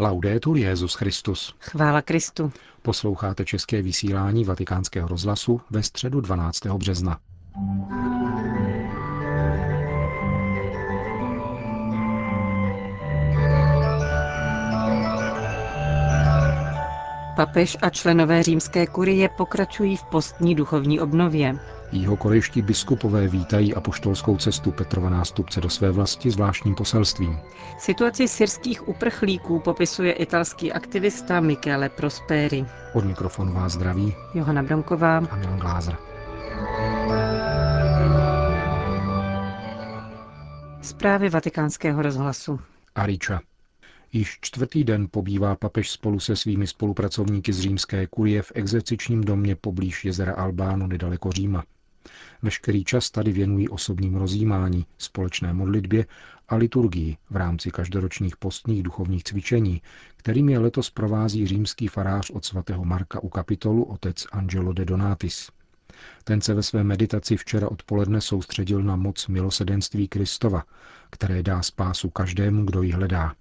Laudetur Jezus Christus. Chvála Kristu. Posloucháte české vysílání Vatikánského rozhlasu ve středu 12. března. Papež a členové římské kurie pokračují v postní duchovní obnově. Korejští biskupové vítají apoštolskou cestu Petrova nástupce do své vlasti zvláštním poselstvím. Situaci syrských uprchlíků popisuje italský aktivista Michele Prosperi. Od mikrofonu vás zdraví Johana Bronková a Milan Glázer. Zprávy vatikánského rozhlasu. Ariča. Již čtvrtý den pobývá papež spolu se svými spolupracovníky z římské kurie v exercičním domě poblíž jezera Albánu nedaleko Říma. Veškerý čas tady věnují osobním rozjímání, společné modlitbě a liturgii v rámci každoročních postních duchovních cvičení, kterým je letos provází římský farář od svatého Marka u kapitolu otec Angelo de Donatis. Ten se ve své meditaci včera odpoledne soustředil na moc milosedenství Kristova, které dá spásu každému, kdo ji hledá.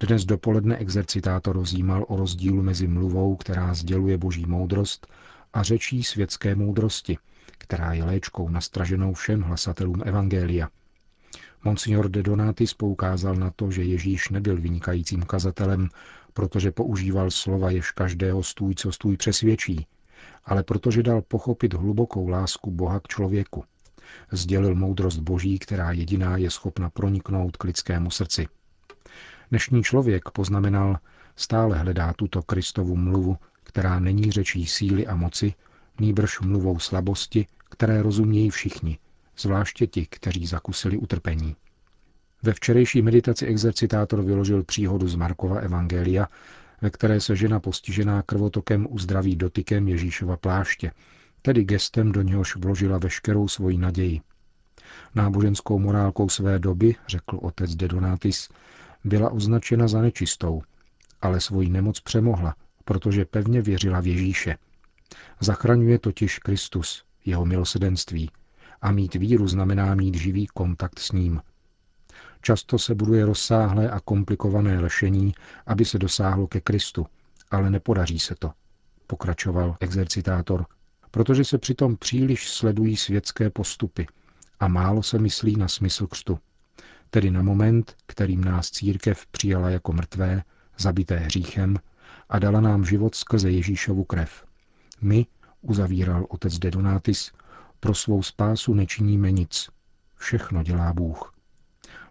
Dnes dopoledne exercitátor rozjímal o rozdílu mezi mluvou, která sděluje boží moudrost, a řečí světské moudrosti, která je léčkou nastraženou všem hlasatelům Evangelia. Monsignor de Donatis poukázal na to, že Ježíš nebyl vynikajícím kazatelem, protože používal slova, jež každého stůj, co stůj přesvědčí, ale protože dal pochopit hlubokou lásku Boha k člověku. Sdělil moudrost Boží, která jediná je schopna proniknout k lidskému srdci. Dnešní člověk, poznamenal, stále hledá tuto Kristovu mluvu, která není řečí síly a moci, nýbrž mluvou slabosti, které rozumějí všichni, zvláště ti, kteří zakusili utrpení. Ve včerejší meditaci exercitátor vyložil příhodu z Markova Evangelia, ve které se žena postižená krvotokem uzdraví dotykem Ježíšova pláště, tedy gestem do něhož vložila veškerou svoji naději. Náboženskou morálkou své doby, řekl otec de Donatis, byla označena za nečistou, ale svoji nemoc přemohla, protože pevně věřila v Ježíše. Zachraňuje totiž Kristus, jeho milosedenství, a mít víru znamená mít živý kontakt s ním. Často se buduje rozsáhlé a komplikované lešení, aby se dosáhlo ke Kristu, ale nepodaří se to, pokračoval exercitátor, protože se přitom příliš sledují světské postupy a málo se myslí na smysl křtu tedy na moment, kterým nás církev přijala jako mrtvé, zabité hříchem a dala nám život skrze Ježíšovu krev. My, uzavíral otec de Donatis, pro svou spásu nečiníme nic. Všechno dělá Bůh.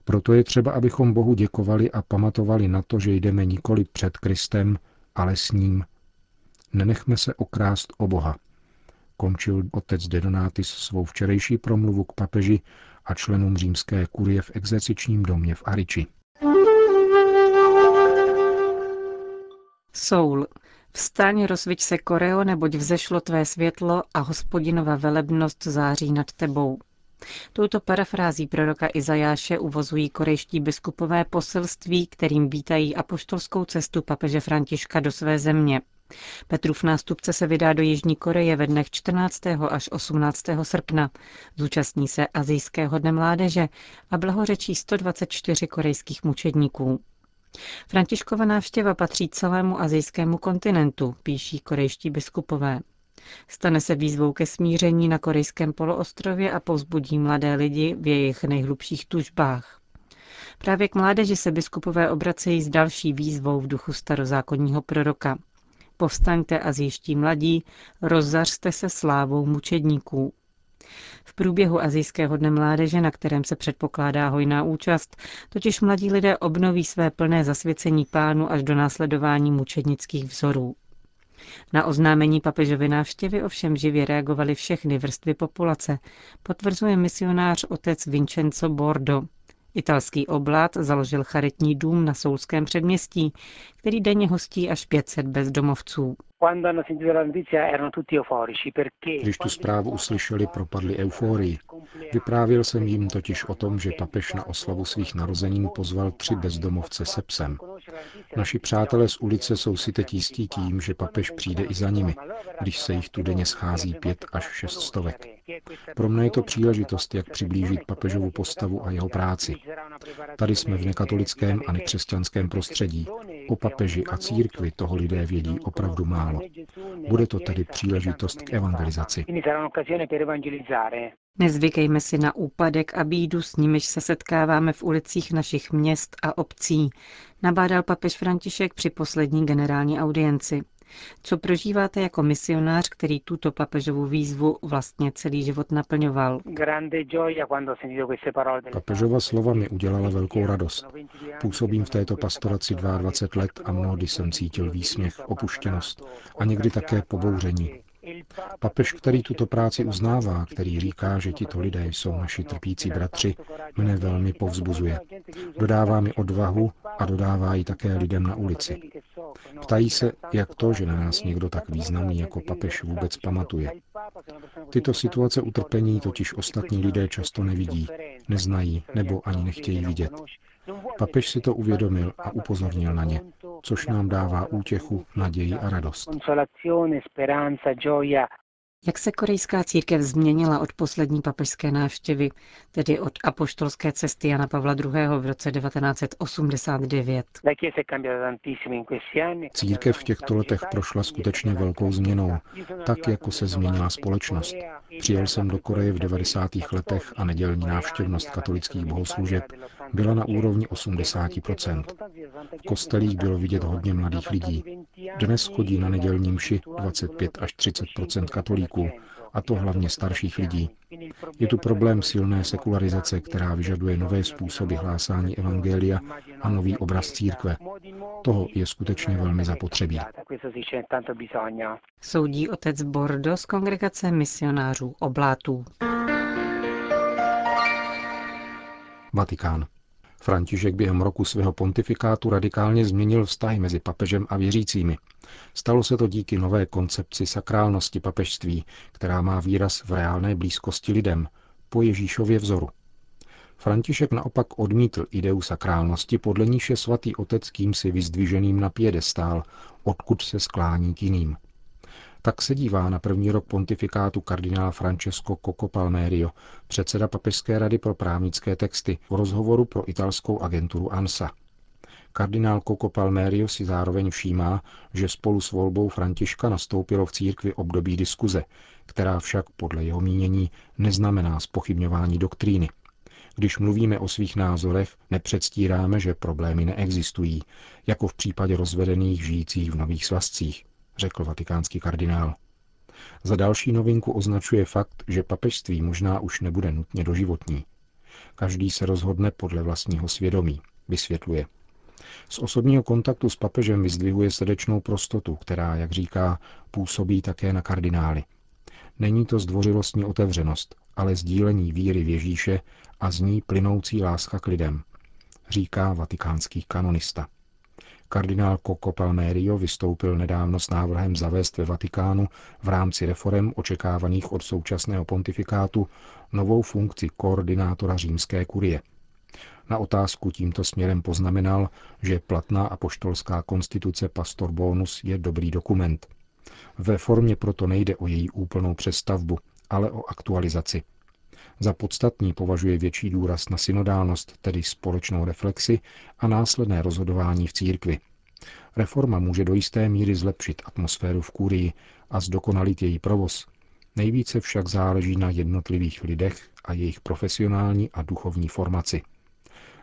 Proto je třeba, abychom Bohu děkovali a pamatovali na to, že jdeme nikoli před Kristem, ale s ním. Nenechme se okrást o Boha. Končil otec de Donatis svou včerejší promluvu k papeži a členům římské kurie v exercičním domě v Ariči. Soul. Vstaň, rozviď se Koreo, neboť vzešlo tvé světlo a hospodinova velebnost září nad tebou. Touto parafrází proroka Izajáše uvozují korejští biskupové poselství, kterým vítají apoštolskou cestu papeže Františka do své země. Petrův nástupce se vydá do Jižní Koreje ve dnech 14. až 18. srpna. Zúčastní se Azijského dne mládeže a blahořečí 124 korejských mučedníků. Františkova návštěva patří celému azijskému kontinentu, píší korejští biskupové. Stane se výzvou ke smíření na korejském poloostrově a povzbudí mladé lidi v jejich nejhlubších tužbách. Právě k mládeži se biskupové obracejí s další výzvou v duchu starozákonního proroka. Povstaňte a zjiští mladí, rozzařte se slávou mučedníků. V průběhu Azijského dne mládeže, na kterém se předpokládá hojná účast, totiž mladí lidé obnoví své plné zasvěcení pánu až do následování mučednických vzorů. Na oznámení papežovy návštěvy ovšem živě reagovaly všechny vrstvy populace, potvrzuje misionář otec Vincenzo Bordo. Italský oblát založil charitní dům na Soulském předměstí, který denně hostí až 500 bezdomovců. Když tu zprávu uslyšeli, propadli euforii. Vyprávěl jsem jim totiž o tom, že papež na oslavu svých narozenin pozval tři bezdomovce se psem. Naši přátelé z ulice jsou si teď jistí tím, že papež přijde i za nimi, když se jich tu denně schází pět až šest stovek. Pro mne je to příležitost, jak přiblížit papežovu postavu a jeho práci. Tady jsme v nekatolickém a nekřesťanském prostředí O papeži a církvi toho lidé vědí opravdu málo. Bude to tedy příležitost k evangelizaci. Nezvykejme si na úpadek a bídu, s nimiž se setkáváme v ulicích našich měst a obcí, nabádal papež František při poslední generální audienci. Co prožíváte jako misionář, který tuto papežovu výzvu vlastně celý život naplňoval? Papežova slova mi udělala velkou radost. Působím v této pastoraci 22 let a mnohdy jsem cítil výsměch, opuštěnost a někdy také pobouření. Papež, který tuto práci uznává, který říká, že tito lidé jsou naši trpící bratři, mne velmi povzbuzuje. Dodává mi odvahu a dodává ji také lidem na ulici. Ptají se, jak to, že na nás někdo tak významný jako papež vůbec pamatuje. Tyto situace utrpení totiž ostatní lidé často nevidí, neznají nebo ani nechtějí vidět. Papež si to uvědomil a upozornil na ně, což nám dává útěchu, naději a radost. Jak se korejská církev změnila od poslední papežské návštěvy, tedy od apoštolské cesty Jana Pavla II. v roce 1989? Církev v těchto letech prošla skutečně velkou změnou, tak jako se změnila společnost. Přijel jsem do Koreje v 90. letech a nedělní návštěvnost katolických bohoslužeb byla na úrovni 80%. V kostelích bylo vidět hodně mladých lidí. Dnes chodí na nedělní mši 25 až 30 katolíků, a to hlavně starších lidí. Je tu problém silné sekularizace, která vyžaduje nové způsoby hlásání evangelia a nový obraz církve. Toho je skutečně velmi zapotřebí. Soudí otec Bordo z kongregace misionářů oblátů. Vatikán. František během roku svého pontifikátu radikálně změnil vztahy mezi papežem a věřícími. Stalo se to díky nové koncepci sakrálnosti papežství, která má výraz v reálné blízkosti lidem, po Ježíšově vzoru. František naopak odmítl ideu sakrálnosti, podle níž je svatý otec kýmsi vyzdviženým na piedestál, odkud se sklání k jiným. Tak se dívá na první rok pontifikátu kardinál Francesco Coco Palmerio, předseda Papežské rady pro právnické texty, v rozhovoru pro italskou agenturu ANSA. Kardinál Coco Palmerio si zároveň všímá, že spolu s volbou Františka nastoupilo v církvi období diskuze, která však podle jeho mínění neznamená spochybňování doktríny. Když mluvíme o svých názorech, nepředstíráme, že problémy neexistují, jako v případě rozvedených žijících v nových svazcích řekl vatikánský kardinál. Za další novinku označuje fakt, že papežství možná už nebude nutně doživotní. Každý se rozhodne podle vlastního svědomí, vysvětluje. Z osobního kontaktu s papežem vyzdvihuje srdečnou prostotu, která, jak říká, působí také na kardinály. Není to zdvořilostní otevřenost, ale sdílení víry v Ježíše a z ní plynoucí láska k lidem, říká vatikánský kanonista. Kardinál Coco Palmerio vystoupil nedávno s návrhem zavést ve Vatikánu v rámci reform očekávaných od současného pontifikátu novou funkci koordinátora římské kurie. Na otázku tímto směrem poznamenal, že platná apoštolská konstituce Pastor Bonus je dobrý dokument. Ve formě proto nejde o její úplnou přestavbu, ale o aktualizaci. Za podstatný považuje větší důraz na synodálnost, tedy společnou reflexi a následné rozhodování v církvi. Reforma může do jisté míry zlepšit atmosféru v Kurii a zdokonalit její provoz. Nejvíce však záleží na jednotlivých lidech a jejich profesionální a duchovní formaci.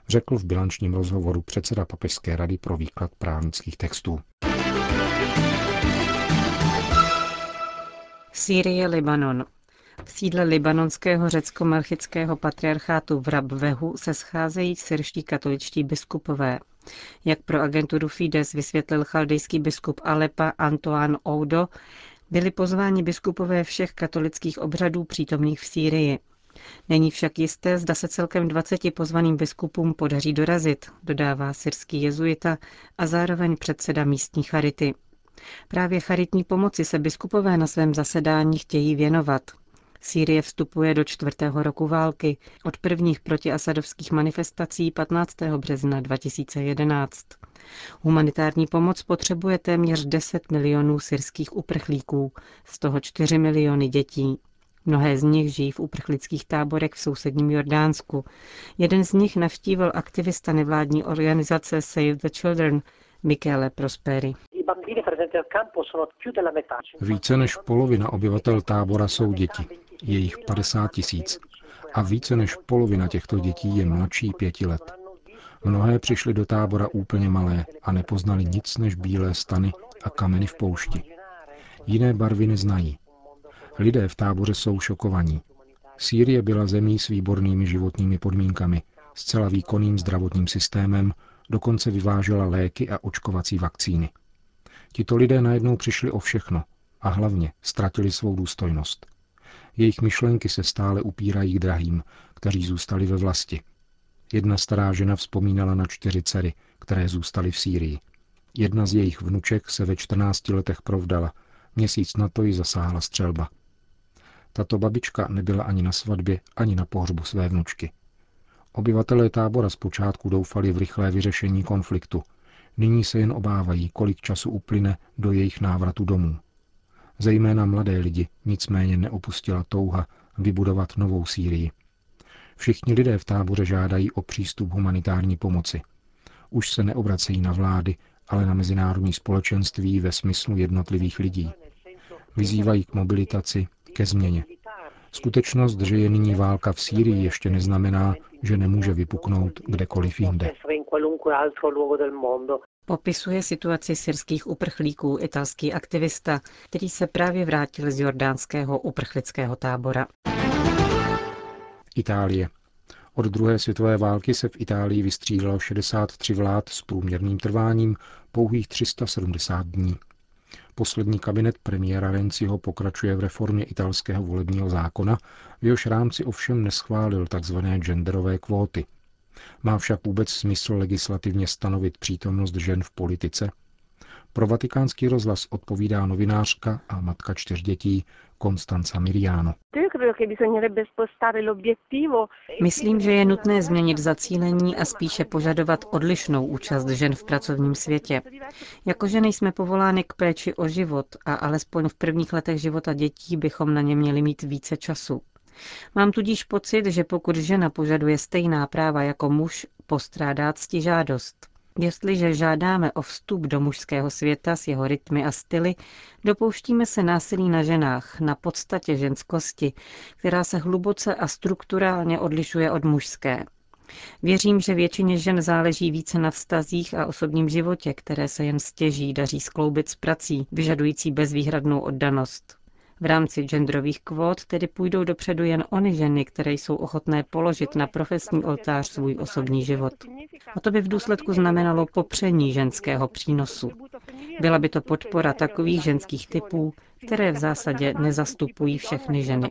Řekl v bilančním rozhovoru předseda Papežské rady pro výklad právnických textů. Sýrie, Libanon. V sídle libanonského řecko-melchického patriarchátu v Rabvehu se scházejí syrští katoličtí biskupové. Jak pro agenturu Fides vysvětlil chaldejský biskup Alepa Antoine Oudo, byli pozváni biskupové všech katolických obřadů přítomných v Sýrii. Není však jisté, zda se celkem 20 pozvaným biskupům podaří dorazit, dodává syrský jezuita a zároveň předseda místní charity. Právě charitní pomoci se biskupové na svém zasedání chtějí věnovat. Sýrie vstupuje do čtvrtého roku války od prvních protiasadovských manifestací 15. března 2011. Humanitární pomoc potřebuje téměř 10 milionů syrských uprchlíků, z toho 4 miliony dětí. Mnohé z nich žijí v uprchlických táborech v sousedním Jordánsku. Jeden z nich navštívil aktivista nevládní organizace Save the Children, Michele Prosperi. Více než polovina obyvatel tábora jsou děti, je jich 50 tisíc. A více než polovina těchto dětí je mladší pěti let. Mnohé přišly do tábora úplně malé a nepoznali nic než bílé stany a kameny v poušti. Jiné barvy neznají. Lidé v táboře jsou šokovaní. Sýrie byla zemí s výbornými životními podmínkami, zcela výkonným zdravotním systémem, dokonce vyvážela léky a očkovací vakcíny. Tito lidé najednou přišli o všechno a hlavně ztratili svou důstojnost. Jejich myšlenky se stále upírají k drahým, kteří zůstali ve vlasti. Jedna stará žena vzpomínala na čtyři dcery, které zůstaly v Sýrii. Jedna z jejich vnuček se ve 14 letech provdala, měsíc na to ji zasáhla střelba. Tato babička nebyla ani na svatbě, ani na pohřbu své vnučky. Obyvatelé tábora zpočátku doufali v rychlé vyřešení konfliktu. Nyní se jen obávají, kolik času uplyne do jejich návratu domů. Zejména mladé lidi nicméně neopustila touha vybudovat novou Sýrii. Všichni lidé v táboře žádají o přístup humanitární pomoci. Už se neobracejí na vlády, ale na mezinárodní společenství ve smyslu jednotlivých lidí. Vyzývají k mobilitaci, ke změně. Skutečnost, že je nyní válka v Sýrii, ještě neznamená, že nemůže vypuknout kdekoliv jinde. Popisuje situaci syrských uprchlíků italský aktivista, který se právě vrátil z jordánského uprchlického tábora. Itálie. Od druhé světové války se v Itálii vystřídalo 63 vlád s průměrným trváním pouhých 370 dní. Poslední kabinet premiéra Renciho pokračuje v reformě italského volebního zákona, v jehož rámci ovšem neschválil tzv. genderové kvóty. Má však vůbec smysl legislativně stanovit přítomnost žen v politice? Pro vatikánský rozhlas odpovídá novinářka a matka čtyř dětí Konstanca Miriano. Myslím, že je nutné změnit zacílení a spíše požadovat odlišnou účast žen v pracovním světě. Jako ženy jsme povolány k péči o život a alespoň v prvních letech života dětí bychom na ně měli mít více času. Mám tudíž pocit, že pokud žena požaduje stejná práva jako muž, postrádá ctižádost. Jestliže žádáme o vstup do mužského světa s jeho rytmy a styly, dopouštíme se násilí na ženách, na podstatě ženskosti, která se hluboce a strukturálně odlišuje od mužské. Věřím, že většině žen záleží více na vztazích a osobním životě, které se jen stěží daří skloubit s prací, vyžadující bezvýhradnou oddanost. V rámci genderových kvót tedy půjdou dopředu jen ony ženy, které jsou ochotné položit na profesní oltář svůj osobní život. A to by v důsledku znamenalo popření ženského přínosu. Byla by to podpora takových ženských typů, které v zásadě nezastupují všechny ženy.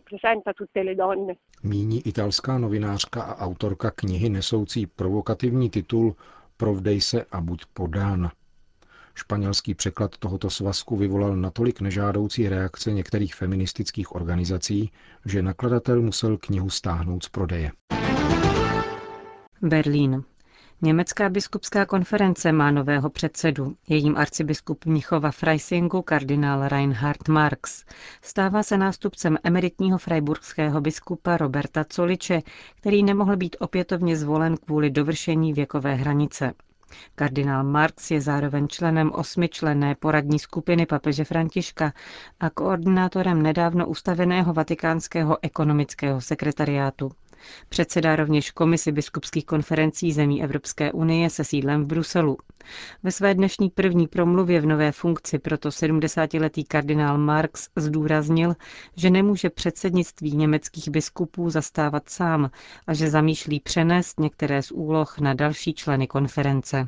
Míní italská novinářka a autorka knihy nesoucí provokativní titul Provdej se a buď podána. Španělský překlad tohoto svazku vyvolal natolik nežádoucí reakce některých feministických organizací, že nakladatel musel knihu stáhnout z prodeje. Berlín. Německá biskupská konference má nového předsedu. Jejím arcibiskup Mnichova Freisingu kardinál Reinhard Marx. Stává se nástupcem emeritního freiburgského biskupa Roberta Coliče, který nemohl být opětovně zvolen kvůli dovršení věkové hranice. Kardinál Marx je zároveň členem osmičlenné poradní skupiny papeže Františka a koordinátorem nedávno ustaveného vatikánského ekonomického sekretariátu. Předsedá rovněž komisi biskupských konferencí zemí Evropské unie se sídlem v Bruselu. Ve své dnešní první promluvě v nové funkci proto 70-letý kardinál Marx zdůraznil, že nemůže předsednictví německých biskupů zastávat sám a že zamýšlí přenést některé z úloh na další členy konference.